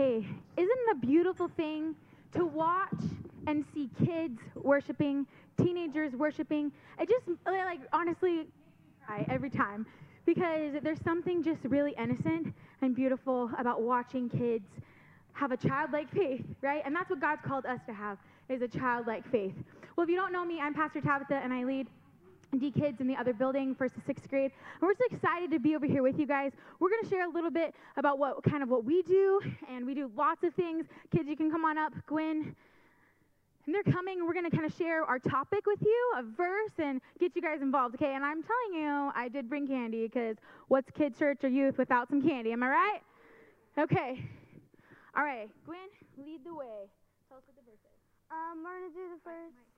Hey, isn't it a beautiful thing to watch and see kids worshiping, teenagers worshiping? It just, like, honestly, cry every time because there's something just really innocent and beautiful about watching kids have a childlike faith, right? And that's what God's called us to have is a childlike faith. Well, if you don't know me, I'm Pastor Tabitha and I lead D Kids in the other building, first to sixth grade. And we're so excited to be over here with you guys. We're going to share a little bit about what kind of what we do, and we do lots of things. Kids, you can come on up. Gwen, and they're coming. We're going to kind of share our topic with you, a verse, and get you guys involved, okay? And I'm telling you, I did bring candy because what's kid church or youth without some candy? Am I right? Okay. All right. Gwen, lead the way. Tell us what the verse is. Um, we're going to do the verse.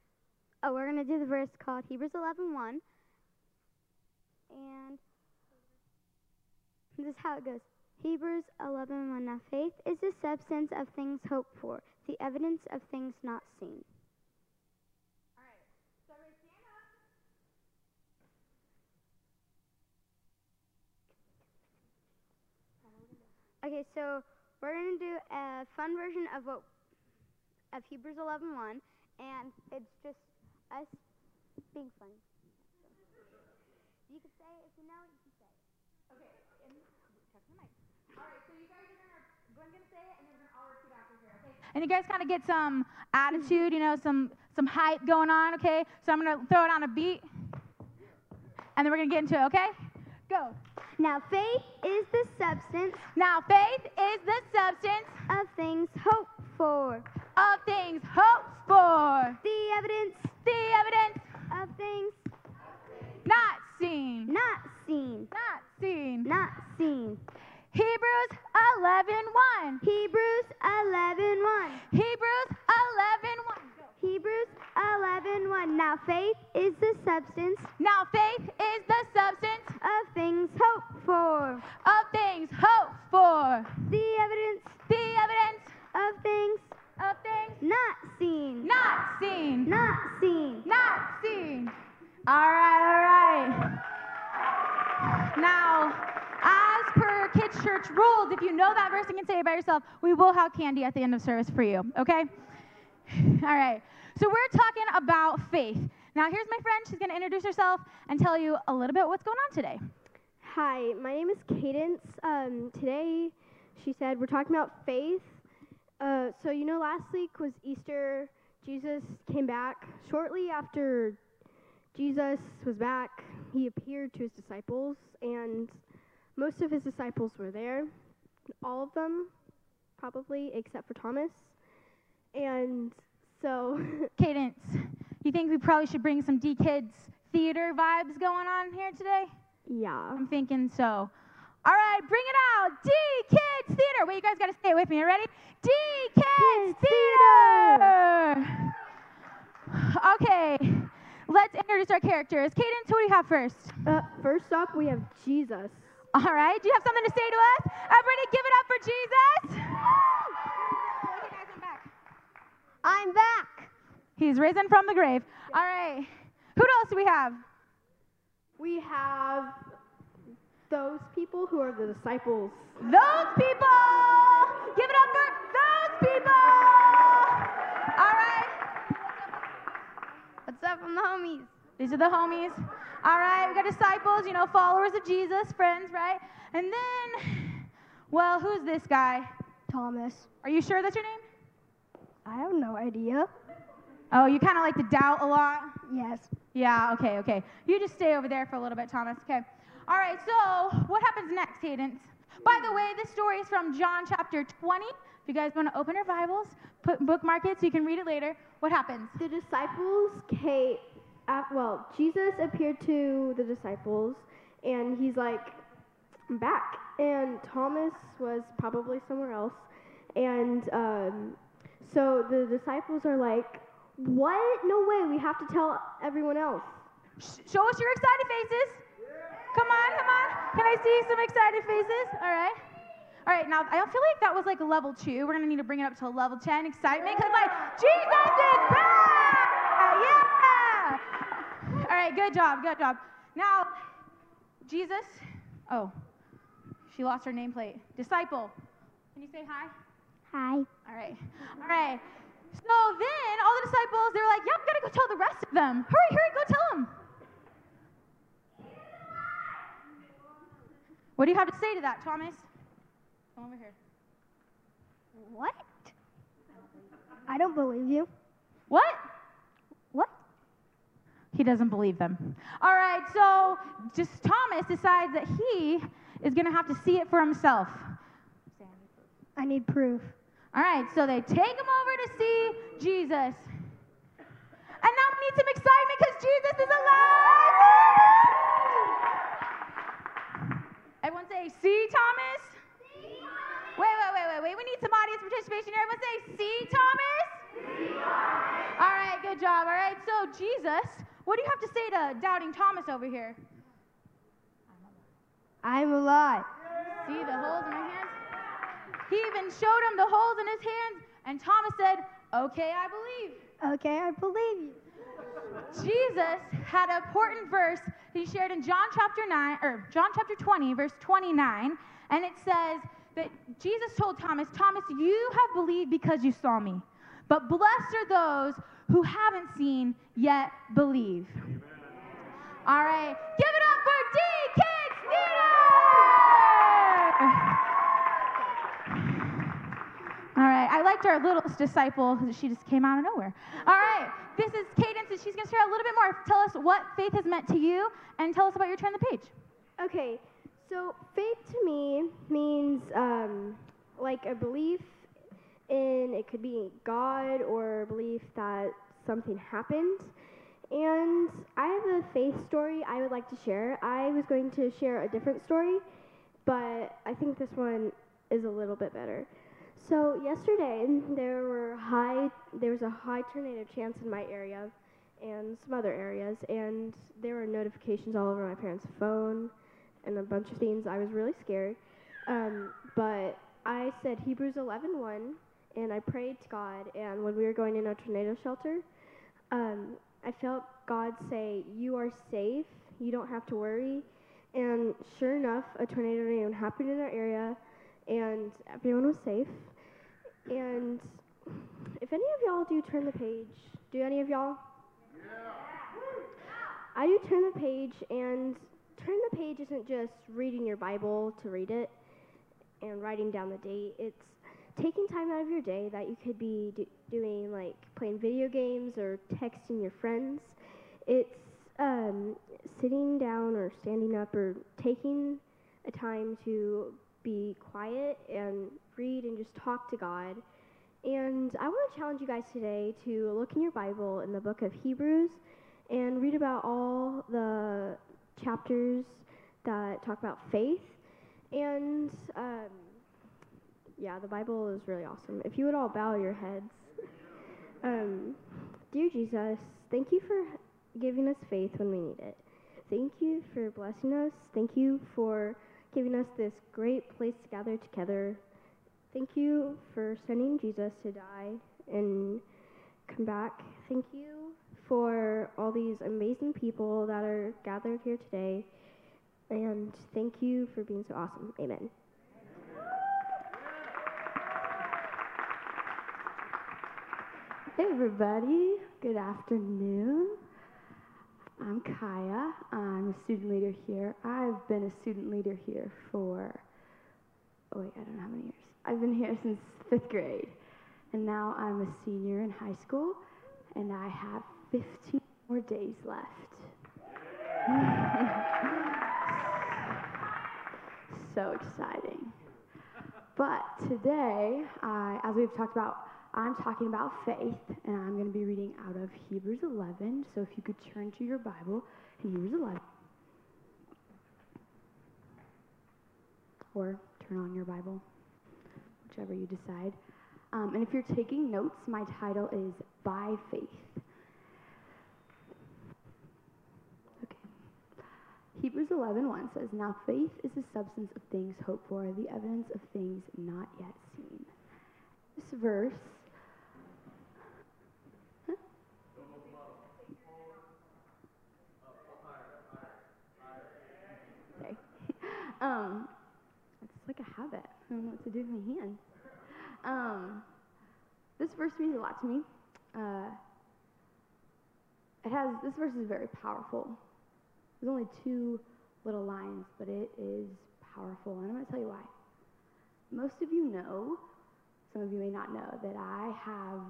Oh, we're going to do the verse called Hebrews 11 1. And this is how it goes. Hebrews 11 1. Now, faith is the substance of things hoped for, the evidence of things not seen. Okay, so we're going to do a fun version of what of Hebrews 11:1, and it's just us being funny. You can say it if you know it. You can say it. Okay. And check the mic. All right. So you guys are gonna Gwen's gonna say it, and then we're gonna all repeat after her. Okay. And you guys kind of get some attitude, you know, some some hype going on. Okay. So I'm gonna throw it on a beat, and then we're gonna get into it. Okay. Go. Now faith is the substance. Now faith is the substance of things hoped for. Of things hoped for. The evidence. The evidence of things not seen. Not seen. Not seen. Not seen. Hebrews 11:1. Hebrews 11:1. Hebrews 11:1. Hebrews 11 1. Now faith is the substance. Now faith is the substance of things hoped for. Of things hoped for. The evidence. The evidence of things. Of things not seen. Not seen. Not seen. Not seen. All right, all right. Now, as per kids' church rules, if you know that verse and can say it by yourself, we will have candy at the end of service for you, okay? All right. So we're talking about faith. Now, here's my friend. She's going to introduce herself and tell you a little bit what's going on today. Hi, my name is Cadence. Um, today, she said we're talking about faith. Uh, so, you know, last week was Easter. Jesus came back shortly after Jesus was back, he appeared to his disciples, and most of his disciples were there. All of them, probably, except for Thomas. And so. Cadence, you think we probably should bring some D Kids theater vibes going on here today? Yeah. I'm thinking so. All right, bring it out. D Kids Theater. Wait, you guys got to stay with me. You ready? D Kids Theater. Okay. Let's introduce our characters. Cadence, who do you have first? Uh, first up, we have Jesus. All right. Do you have something to say to us? Everybody, give it up for Jesus. I'm back. He's risen from the grave. All right. Who else do we have? We have those people who are the disciples. Those people! Give it up for those people! All right. What's up from the homies? These are the homies. All right, we got disciples, you know, followers of Jesus, friends, right? And then, well, who's this guy? Thomas. Are you sure that's your name? I have no idea. Oh, you kind of like to doubt a lot? Yes. Yeah, okay, okay. You just stay over there for a little bit, Thomas, okay? All right, so what happens next, Cadence? By the way, this story is from John chapter 20. If you guys want to open your Bibles, put bookmark it so you can read it later. What happens? The disciples came, uh, well, Jesus appeared to the disciples, and he's like, I'm back. And Thomas was probably somewhere else. And um, so the disciples are like, What? No way, we have to tell everyone else. Show us your excited faces. Come on, come on. Can I see some excited faces? All right. All right, now I feel like that was like a level two. We're gonna need to bring it up to a level 10 excitement because like Jesus is back! Yeah! Right, good job, good job. Now, Jesus, oh, she lost her nameplate. Disciple, can you say hi? Hi. All right. All right. So then all the disciples, they were like, yeah, I'm going to go tell the rest of them. Hurry, hurry, go tell them. What do you have to say to that, Thomas? Come over here. What? I don't believe you. What? He doesn't believe them. All right, so just Thomas decides that he is going to have to see it for himself. I need proof. All right, so they take him over to see Jesus. And now we need some excitement because Jesus is alive! Everyone say, see, Thomas? Wait, wait, wait, wait, wait. We need some audience participation here. Everyone say, see, Thomas? All right, good job. All right, so Jesus, what do you have to say to doubting Thomas over here? I'm alive. See the holes in my hands? He even showed him the holes in his hands, and Thomas said, Okay, I believe. Okay, I believe you. Jesus had an important verse he shared in John chapter 9 or John chapter 20 verse 29 and it says that Jesus told Thomas, "Thomas, you have believed because you saw me. But blessed are those who haven't seen yet believe." All right. Give it up for D Kids Theater! All right, I liked our littlest disciple. She just came out of nowhere. All right, this is Cadence, and she's going to share a little bit more. Tell us what faith has meant to you, and tell us about your turn the page. Okay, so faith to me means um, like a belief in it could be God or belief that something happened. And I have a faith story I would like to share. I was going to share a different story, but I think this one is a little bit better. So yesterday there were high there was a high tornado chance in my area and some other areas and there were notifications all over my parents' phone and a bunch of things. I was really scared. Um, but I said Hebrews 11:1 and I prayed to God and when we were going in a tornado shelter, um, I felt God say, "You are safe. You don't have to worry." And sure enough, a tornado didn't even happen in our area and everyone was safe. And if any of y'all do turn the page, do any of y'all? Yeah. I do turn the page, and turn the page isn't just reading your Bible to read it and writing down the date. It's taking time out of your day that you could be do- doing, like playing video games or texting your friends. It's um, sitting down or standing up or taking a time to be quiet and read and just talk to God. And I want to challenge you guys today to look in your Bible in the book of Hebrews and read about all the chapters that talk about faith. And um, yeah, the Bible is really awesome. If you would all bow your heads. Um, dear Jesus, thank you for giving us faith when we need it. Thank you for blessing us. Thank you for giving us this great place to gather together. Thank you for sending Jesus to die and come back. Thank you for all these amazing people that are gathered here today. And thank you for being so awesome. Amen. Hey everybody, good afternoon. I'm Kaya. I'm a student leader here. I've been a student leader here for, oh wait, I don't know how many years. I've been here since fifth grade. And now I'm a senior in high school, and I have 15 more days left. so exciting. But today, I, as we've talked about, I'm talking about faith, and I'm going to be reading out of Hebrews 11. So if you could turn to your Bible Hebrews 11, or turn on your Bible, whichever you decide. Um, and if you're taking notes, my title is By Faith. Okay. Hebrews 11:1 says, "Now faith is the substance of things hoped for, the evidence of things not yet seen." This verse Huh? Sorry. Um, it's like a habit. I don't know what to do with my hand. Um, this verse means a lot to me. Uh, it has this verse is very powerful. There's only two little lines, but it is powerful, and I'm going to tell you why. Most of you know, some of you may not know, that I have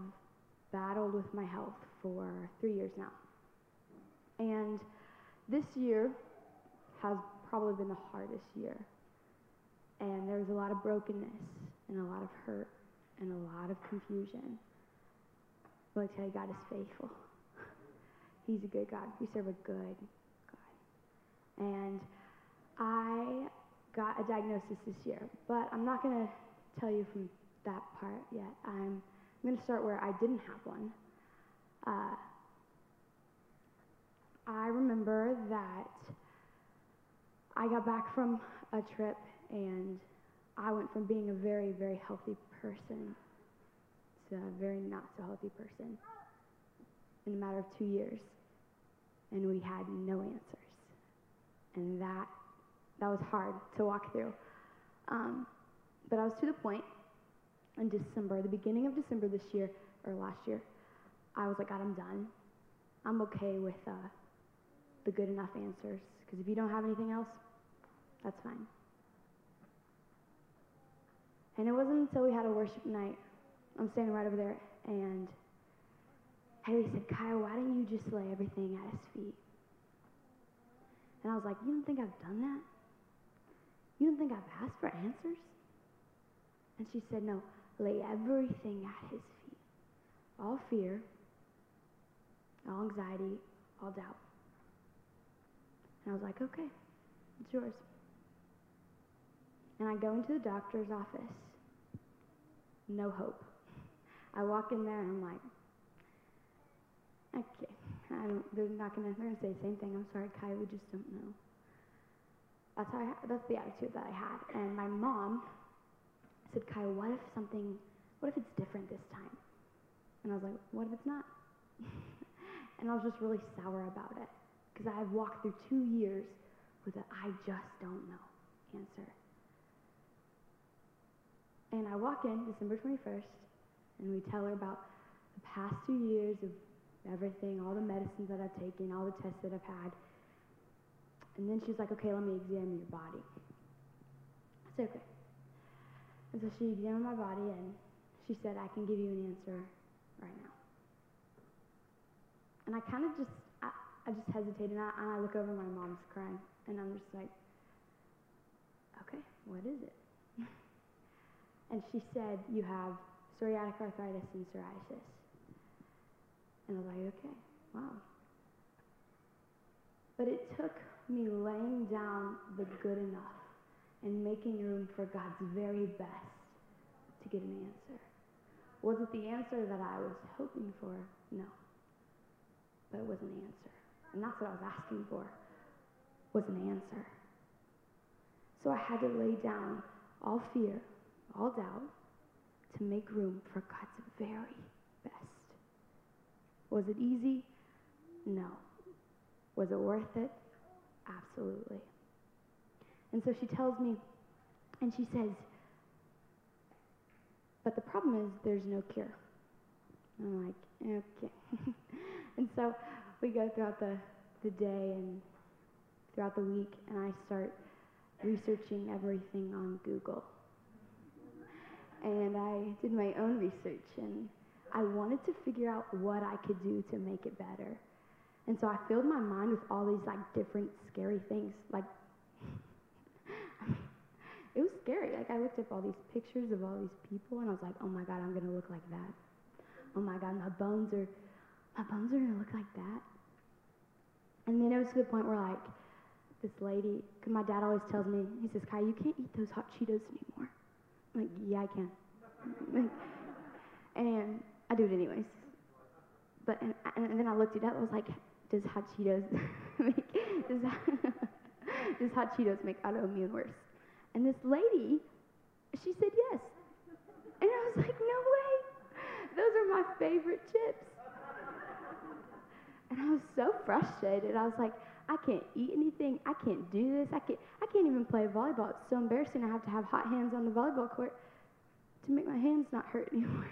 battled with my health for three years now. And this year has probably been the hardest year. And there was a lot of brokenness and a lot of hurt and a lot of confusion. But I tell you, God is faithful. He's a good God. We serve a good God. And I got a diagnosis this year, but I'm not going to tell you from that part yet. I'm, I'm going to start where I didn't have one. Uh, I remember that I got back from a trip and I went from being a very, very healthy person to a very not so healthy person in a matter of two years. And we had no answers. And that, that was hard to walk through. Um, but I was to the point in December, the beginning of December this year, or last year, I was like, God, I'm done. I'm okay with uh, the good enough answers. Because if you don't have anything else, that's fine. And it wasn't until we had a worship night, I'm standing right over there, and Haley said, Kyle, why don't you just lay everything at his feet? And I was like, You don't think I've done that? You don't think I've asked for answers? And she said, No, lay everything at his feet. All fear, all anxiety, all doubt. And I was like, Okay, it's yours. And I go into the doctor's office. No hope. I walk in there and I'm like, okay, I don't, they're not gonna, they're gonna say the same thing. I'm sorry, Kai, we just don't know. That's how I, that's the attitude that I had. And my mom said, Kai, what if something, what if it's different this time? And I was like, what if it's not? and I was just really sour about it because I've walked through two years with a I just don't know answer. And I walk in December 21st, and we tell her about the past two years of everything, all the medicines that I've taken, all the tests that I've had. And then she's like, okay, let me examine your body. I said, okay. And so she examined my body, and she said, I can give you an answer right now. And I kind of just, I, just hesitated, and I, and I look over, my mom's crying, and I'm just like, okay, what is it? And she said, You have psoriatic arthritis and psoriasis. And I was like, Okay, wow. But it took me laying down the good enough and making room for God's very best to get an answer. Was it the answer that I was hoping for? No. But it was an answer. And that's what I was asking for, was an answer. So I had to lay down all fear, all doubt to make room for God's very best. Was it easy? No. Was it worth it? Absolutely. And so she tells me, and she says, but the problem is there's no cure. I'm like, okay. and so we go throughout the, the day and throughout the week, and I start researching everything on Google and I did my own research and I wanted to figure out what I could do to make it better. And so I filled my mind with all these like different scary things. Like it was scary. Like I looked up all these pictures of all these people and I was like, "Oh my god, I'm going to look like that." Oh my god, my bones are my bones are going to look like that. And then it was to the point where like this lady, cuz my dad always tells me, he says, "Kai, you can't eat those hot Cheetos anymore." I'm like, yeah, I can. and I do it anyways. But and, and then I looked it up. I was like, does hot Cheetos make does, does hot Cheetos make autoimmune worse? And this lady, she said yes. And I was like, no way. Those are my favorite chips. And I was so frustrated. I was like, I can't eat anything. I can't do this. I can't, I can't even play volleyball. It's so embarrassing. I have to have hot hands on the volleyball court to make my hands not hurt anymore.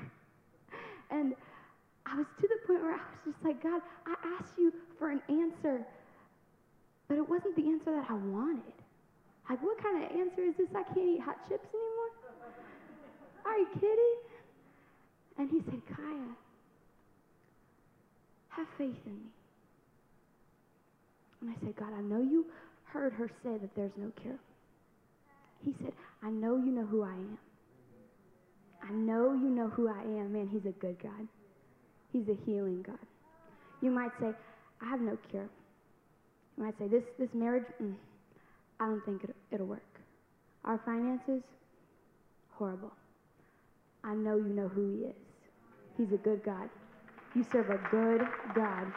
And I was to the point where I was just like, God, I asked you for an answer, but it wasn't the answer that I wanted. Like, what kind of answer is this? I can't eat hot chips anymore? Are you kidding? And he said, Kaya, have faith in me. And I said, God, I know you heard her say that there's no cure. He said, I know you know who I am. I know you know who I am. Man, he's a good God. He's a healing God. You might say, I have no cure. You might say, this, this marriage, mm, I don't think it, it'll work. Our finances, horrible. I know you know who he is. He's a good God. You serve a good God.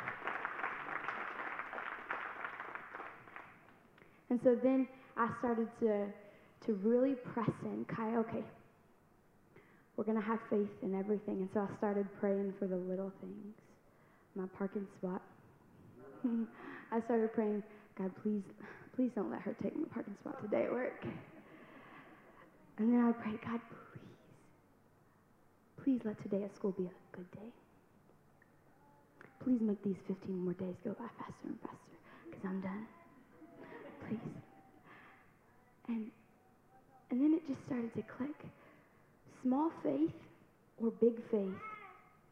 And so then I started to, to really press in. Kai, okay, we're going to have faith in everything. And so I started praying for the little things. My parking spot. I started praying, God, please, please don't let her take my parking spot today at work. And then I prayed, God, please, please let today at school be a good day. Please make these 15 more days go by faster and faster because I'm done. Please. And, and then it just started to click. Small faith or big faith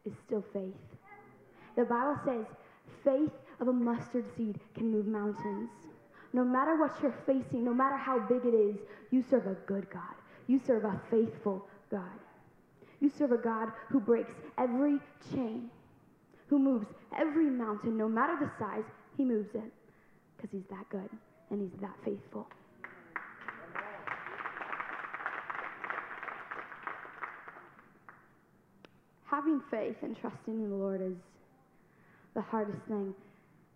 is still faith. The Bible says faith of a mustard seed can move mountains. No matter what you're facing, no matter how big it is, you serve a good God. You serve a faithful God. You serve a God who breaks every chain, who moves every mountain, no matter the size, he moves it because he's that good and he's that faithful. Having faith and trusting in the Lord is the hardest thing.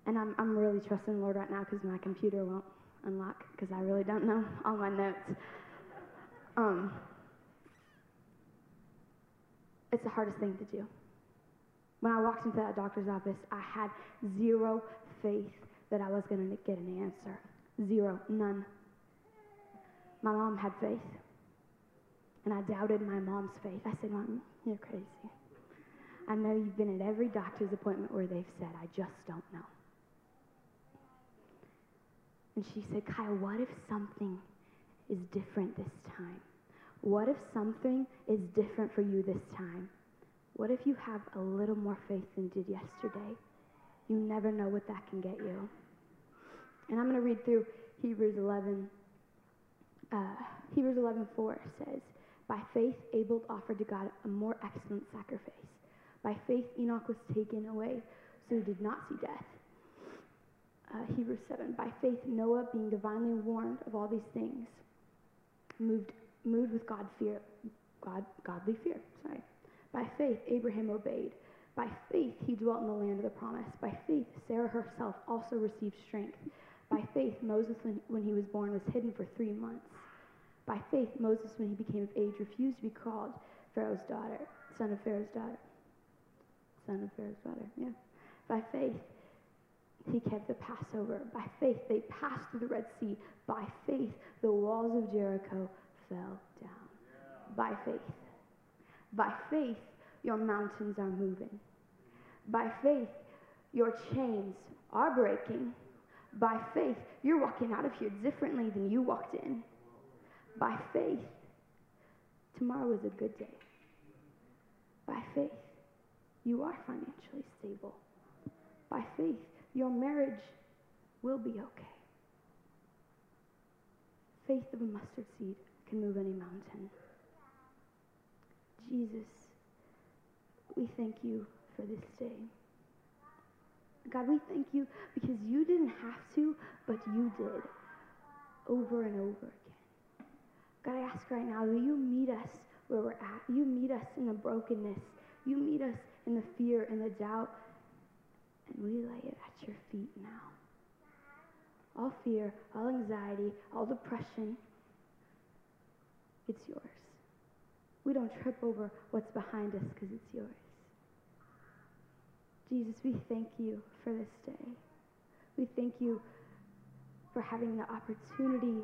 And I'm, I'm really trusting the Lord right now because my computer won't unlock because I really don't know all my notes. Um, it's the hardest thing to do. When I walked into that doctor's office, I had zero faith that I was going to get an answer. Zero, none. My mom had faith. And I doubted my mom's faith. I said, Mom, you're crazy. I know you've been at every doctor's appointment where they've said, I just don't know. And she said, Kyle, what if something is different this time? What if something is different for you this time? What if you have a little more faith than did yesterday? You never know what that can get you. And I'm going to read through Hebrews 11. Uh, Hebrews 11:4 says, "By faith Abel offered to God a more excellent sacrifice. By faith Enoch was taken away, so he did not see death." Uh, Hebrews 7. By faith Noah, being divinely warned of all these things, moved moved with God fear, God godly fear. Sorry. By faith Abraham obeyed. By faith he dwelt in the land of the promise. By faith Sarah herself also received strength by faith, Moses, when, he was born, was hidden for three months. By faith, Moses, when he became of age, refused to be called Pharaoh's daughter, son of Pharaoh's daughter. Son of Pharaoh's daughter, yeah. By faith, he kept the Passover. By faith, they passed through the Red Sea. By faith, the walls of Jericho fell down. By faith. By faith, your mountains are moving. By faith, your chains are breaking. By faith, you're walking out of here differently than you walked in. By faith, tomorrow is a good day. By faith, you are financially stable. By faith, your marriage will be okay. Faith of a mustard seed can move any mountain. Jesus, we thank you for this day. God, we thank you because you didn't have to, but you did over and over again. God, I ask right now that you meet us where we're at. You meet us in the brokenness. You meet us in the fear and the doubt. And we lay it at your feet now. All fear, all anxiety, all depression, it's yours. We don't trip over what's behind us because it's yours. Jesus, we thank you for this day. We thank you for having the opportunity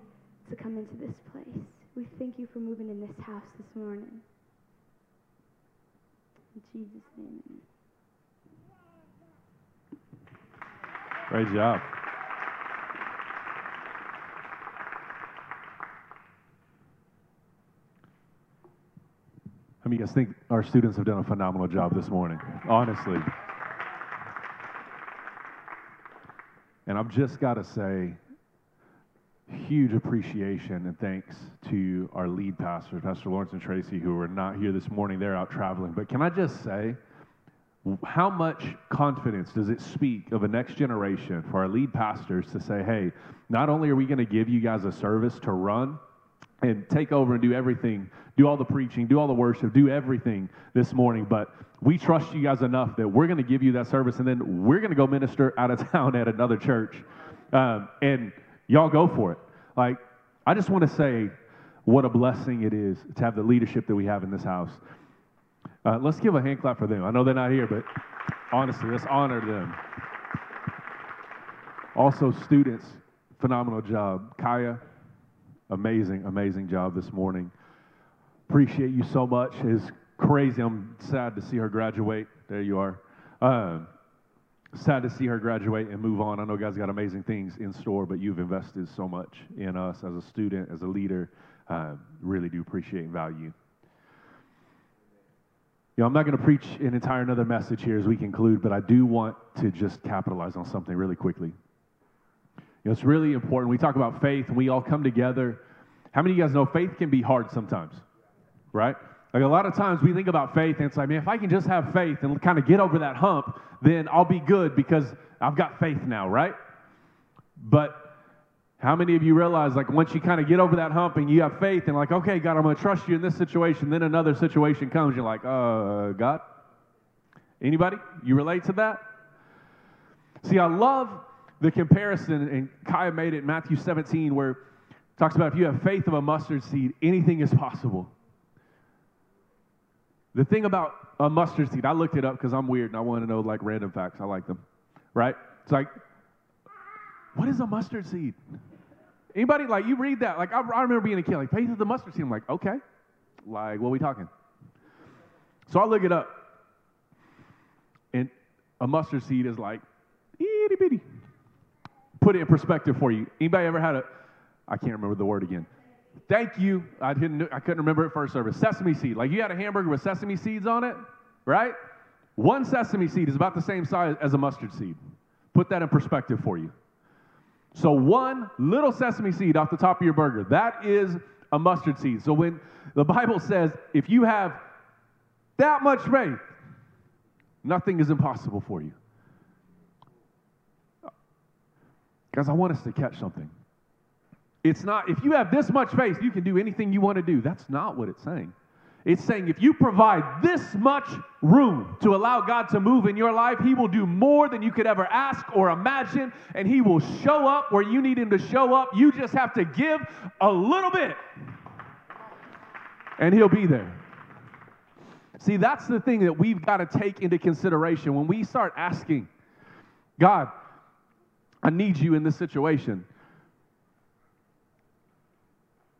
to come into this place. We thank you for moving in this house this morning. In Jesus' name. Great job. How mean, you guys think our students have done a phenomenal job this morning? Honestly. And I've just got to say, huge appreciation and thanks to our lead pastors, Pastor Lawrence and Tracy, who are not here this morning. They're out traveling. But can I just say, how much confidence does it speak of a next generation for our lead pastors to say, hey, not only are we going to give you guys a service to run and take over and do everything, do all the preaching, do all the worship, do everything this morning, but we trust you guys enough that we're going to give you that service and then we're going to go minister out of town at another church. Um, and y'all go for it. Like, I just want to say what a blessing it is to have the leadership that we have in this house. Uh, let's give a hand clap for them. I know they're not here, but honestly, let's honor them. Also, students, phenomenal job. Kaya, amazing, amazing job this morning. Appreciate you so much. It's crazy. I'm sad to see her graduate. There you are. Uh, sad to see her graduate and move on. I know guys got amazing things in store, but you've invested so much in us as a student, as a leader. Uh, really do appreciate and value. You know, I'm not going to preach an entire another message here as we conclude, but I do want to just capitalize on something really quickly. You know, it's really important. We talk about faith and we all come together. How many of you guys know faith can be hard sometimes? Right? Like a lot of times we think about faith and it's like, man, if I can just have faith and kind of get over that hump, then I'll be good because I've got faith now, right? But how many of you realize, like, once you kind of get over that hump and you have faith and, like, okay, God, I'm going to trust you in this situation, then another situation comes, you're like, uh, God? Anybody? You relate to that? See, I love the comparison, and Kaya made it in Matthew 17, where it talks about if you have faith of a mustard seed, anything is possible. The thing about a mustard seed, I looked it up because I'm weird and I want to know like random facts. I like them, right? It's like, what is a mustard seed? Anybody like you read that? Like I, I remember being a kid, like faith of the mustard seed. I'm like, okay, like what are we talking? So I look it up, and a mustard seed is like itty bitty. Put it in perspective for you. Anybody ever had a? I can't remember the word again. Thank you. I didn't. I couldn't remember it first service. Sesame seed. Like you had a hamburger with sesame seeds on it, right? One sesame seed is about the same size as a mustard seed. Put that in perspective for you. So one little sesame seed off the top of your burger, that is a mustard seed. So when the Bible says if you have that much faith, nothing is impossible for you. Guys, I want us to catch something. It's not, if you have this much faith, you can do anything you want to do. That's not what it's saying. It's saying if you provide this much room to allow God to move in your life, He will do more than you could ever ask or imagine, and He will show up where you need Him to show up. You just have to give a little bit, and He'll be there. See, that's the thing that we've got to take into consideration when we start asking God, I need you in this situation.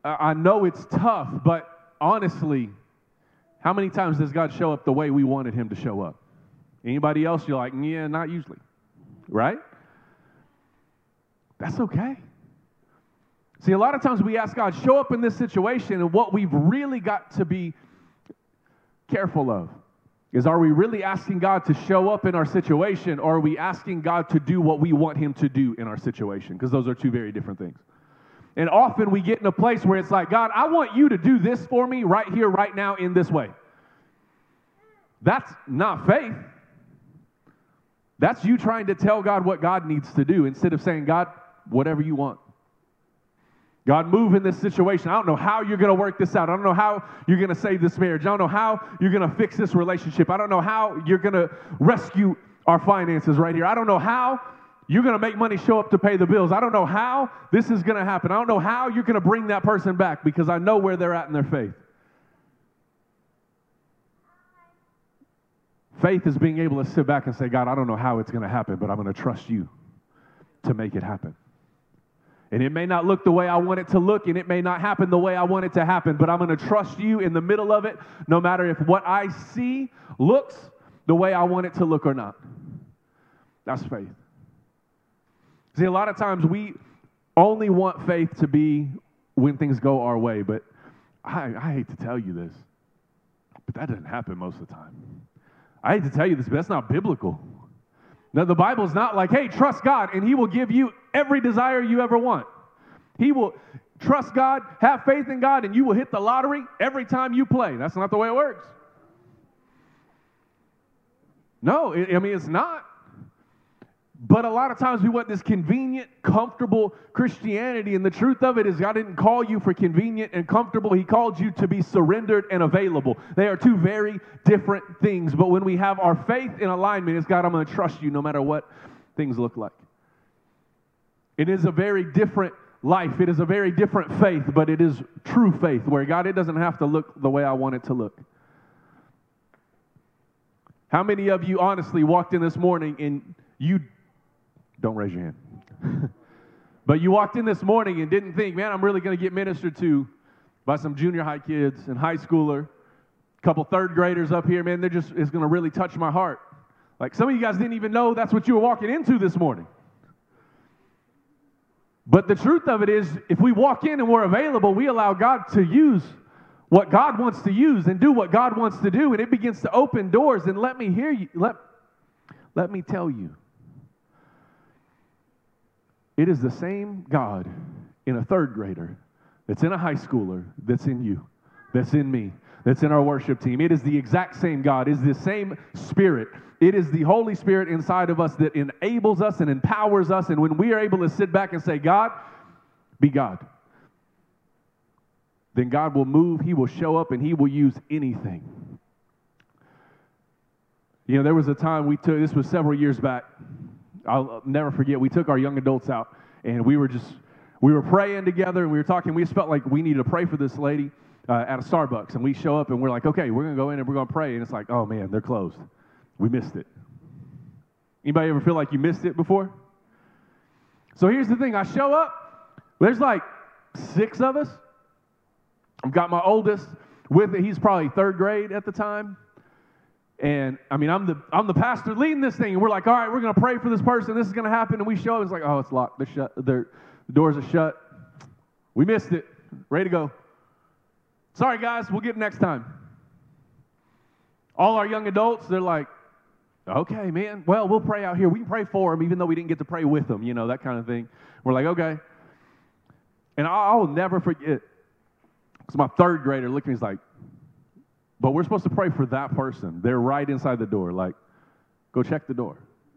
I know it's tough, but honestly, how many times does God show up the way we wanted him to show up? Anybody else, you're like, yeah, not usually, right? That's okay. See, a lot of times we ask God, show up in this situation, and what we've really got to be careful of is are we really asking God to show up in our situation, or are we asking God to do what we want him to do in our situation? Because those are two very different things. And often we get in a place where it's like, God, I want you to do this for me right here, right now, in this way. That's not faith. That's you trying to tell God what God needs to do instead of saying, God, whatever you want. God, move in this situation. I don't know how you're going to work this out. I don't know how you're going to save this marriage. I don't know how you're going to fix this relationship. I don't know how you're going to rescue our finances right here. I don't know how you're going to make money show up to pay the bills. I don't know how this is going to happen. I don't know how you're going to bring that person back because I know where they're at in their faith. Faith is being able to sit back and say, God, I don't know how it's going to happen, but I'm going to trust you to make it happen. And it may not look the way I want it to look, and it may not happen the way I want it to happen, but I'm going to trust you in the middle of it, no matter if what I see looks the way I want it to look or not. That's faith. See, a lot of times we only want faith to be when things go our way, but I, I hate to tell you this, but that doesn't happen most of the time. I hate to tell you this, but that's not biblical. Now, the Bible's not like, hey, trust God and He will give you every desire you ever want. He will trust God, have faith in God, and you will hit the lottery every time you play. That's not the way it works. No, I mean, it's not. But a lot of times we want this convenient, comfortable Christianity, and the truth of it is, God didn't call you for convenient and comfortable. He called you to be surrendered and available. They are two very different things. But when we have our faith in alignment, it's God, I'm going to trust you no matter what things look like. It is a very different life. It is a very different faith, but it is true faith where God, it doesn't have to look the way I want it to look. How many of you honestly walked in this morning and you don't raise your hand. but you walked in this morning and didn't think, man, I'm really going to get ministered to by some junior high kids and high schooler, a couple third graders up here, man, they're just, it's going to really touch my heart. Like some of you guys didn't even know that's what you were walking into this morning. But the truth of it is, if we walk in and we're available, we allow God to use what God wants to use and do what God wants to do, and it begins to open doors. And let me hear you, let, let me tell you, it is the same God in a third grader that's in a high schooler that's in you, that's in me, that's in our worship team. It is the exact same God, it is the same Spirit. It is the Holy Spirit inside of us that enables us and empowers us. And when we are able to sit back and say, God, be God, then God will move, He will show up, and He will use anything. You know, there was a time we took, this was several years back, I'll never forget, we took our young adults out and we were just, we were praying together and we were talking. We just felt like we needed to pray for this lady uh, at a Starbucks. And we show up and we're like, okay, we're going to go in and we're going to pray. And it's like, oh man, they're closed. We missed it. Anybody ever feel like you missed it before? So here's the thing I show up, there's like six of us. I've got my oldest with it. He's probably third grade at the time. And I mean, I'm the I'm the pastor leading this thing, and we're like, all right, we're gonna pray for this person. This is gonna happen, and we show. It's like, oh, it's locked. The shut. The, the doors are shut. We missed it. Ready to go. Sorry, guys. We'll get next time. All our young adults, they're like, okay, man. Well, we'll pray out here. We can pray for them, even though we didn't get to pray with them. You know that kind of thing. We're like, okay. And I'll never forget. Because my third grader looked at me. He's like, but we're supposed to pray for that person. They're right inside the door. Like, go check the door.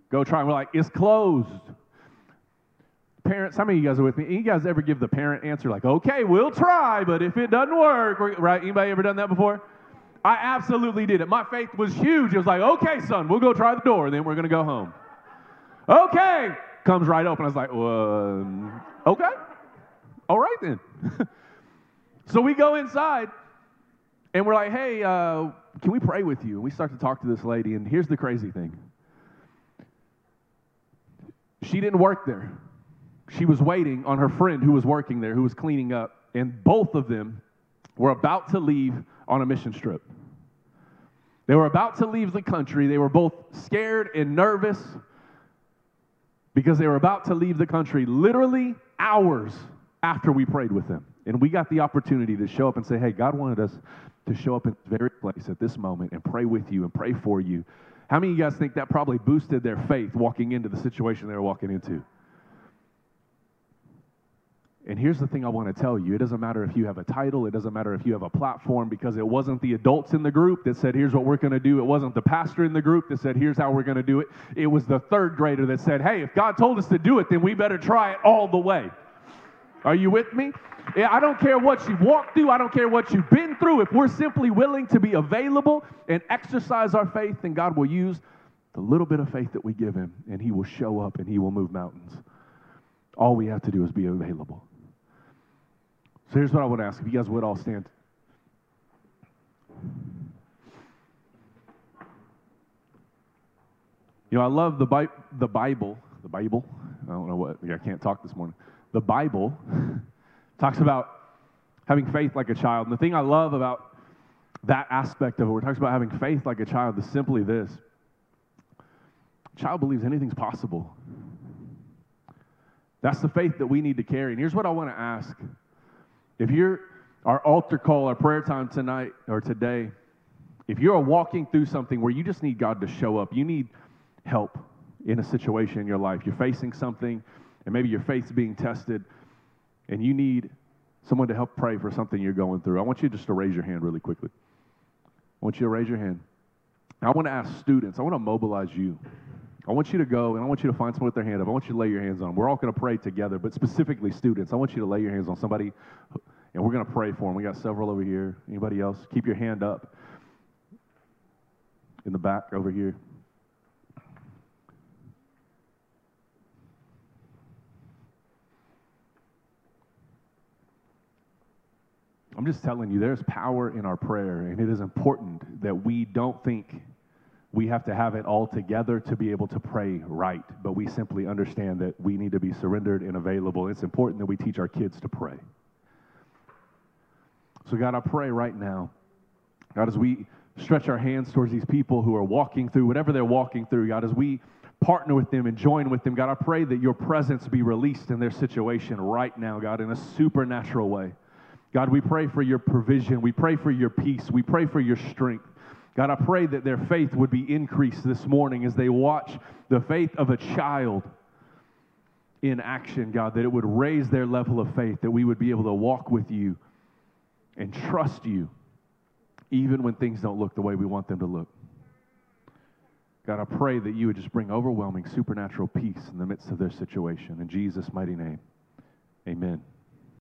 Go try. And we're like, it's closed. Parents, how many of you guys are with me? You guys ever give the parent answer like, okay, we'll try, but if it doesn't work, right? Anybody ever done that before? I absolutely did it. My faith was huge. It was like, okay, son, we'll go try the door, then we're going to go home. Okay. Comes right open. I was like, um, okay. All right then. so we go inside. And we're like, hey, uh, can we pray with you? And we start to talk to this lady, and here's the crazy thing she didn't work there. She was waiting on her friend who was working there, who was cleaning up, and both of them were about to leave on a mission trip. They were about to leave the country. They were both scared and nervous because they were about to leave the country literally hours after we prayed with them. And we got the opportunity to show up and say, hey, God wanted us to show up in this very place at this moment and pray with you and pray for you. How many of you guys think that probably boosted their faith walking into the situation they were walking into? And here's the thing I want to tell you it doesn't matter if you have a title, it doesn't matter if you have a platform, because it wasn't the adults in the group that said, here's what we're going to do. It wasn't the pastor in the group that said, here's how we're going to do it. It was the third grader that said, hey, if God told us to do it, then we better try it all the way. Are you with me? Yeah, I don't care what you've walked through. I don't care what you've been through. If we're simply willing to be available and exercise our faith, then God will use the little bit of faith that we give Him, and He will show up and He will move mountains. All we have to do is be available. So here's what I would ask if you guys would all stand. You know, I love the, Bi- the Bible. The Bible. I don't know what, I can't talk this morning the Bible talks about having faith like a child. And the thing I love about that aspect of it, where it talks about having faith like a child, is simply this child believes anything's possible. That's the faith that we need to carry. And here's what I want to ask. If you're our altar call, our prayer time tonight or today, if you're walking through something where you just need God to show up, you need help in a situation in your life, you're facing something, and maybe your faith's being tested, and you need someone to help pray for something you're going through, I want you just to raise your hand really quickly. I want you to raise your hand. I want to ask students, I want to mobilize you. I want you to go and I want you to find someone with their hand up. I want you to lay your hands on them. We're all going to pray together, but specifically students, I want you to lay your hands on somebody and we're going to pray for them. We got several over here. Anybody else? Keep your hand up in the back over here. I'm just telling you, there's power in our prayer, and it is important that we don't think we have to have it all together to be able to pray right, but we simply understand that we need to be surrendered and available. It's important that we teach our kids to pray. So, God, I pray right now, God, as we stretch our hands towards these people who are walking through whatever they're walking through, God, as we partner with them and join with them, God, I pray that your presence be released in their situation right now, God, in a supernatural way. God, we pray for your provision. We pray for your peace. We pray for your strength. God, I pray that their faith would be increased this morning as they watch the faith of a child in action, God, that it would raise their level of faith, that we would be able to walk with you and trust you even when things don't look the way we want them to look. God, I pray that you would just bring overwhelming supernatural peace in the midst of their situation. In Jesus' mighty name, amen.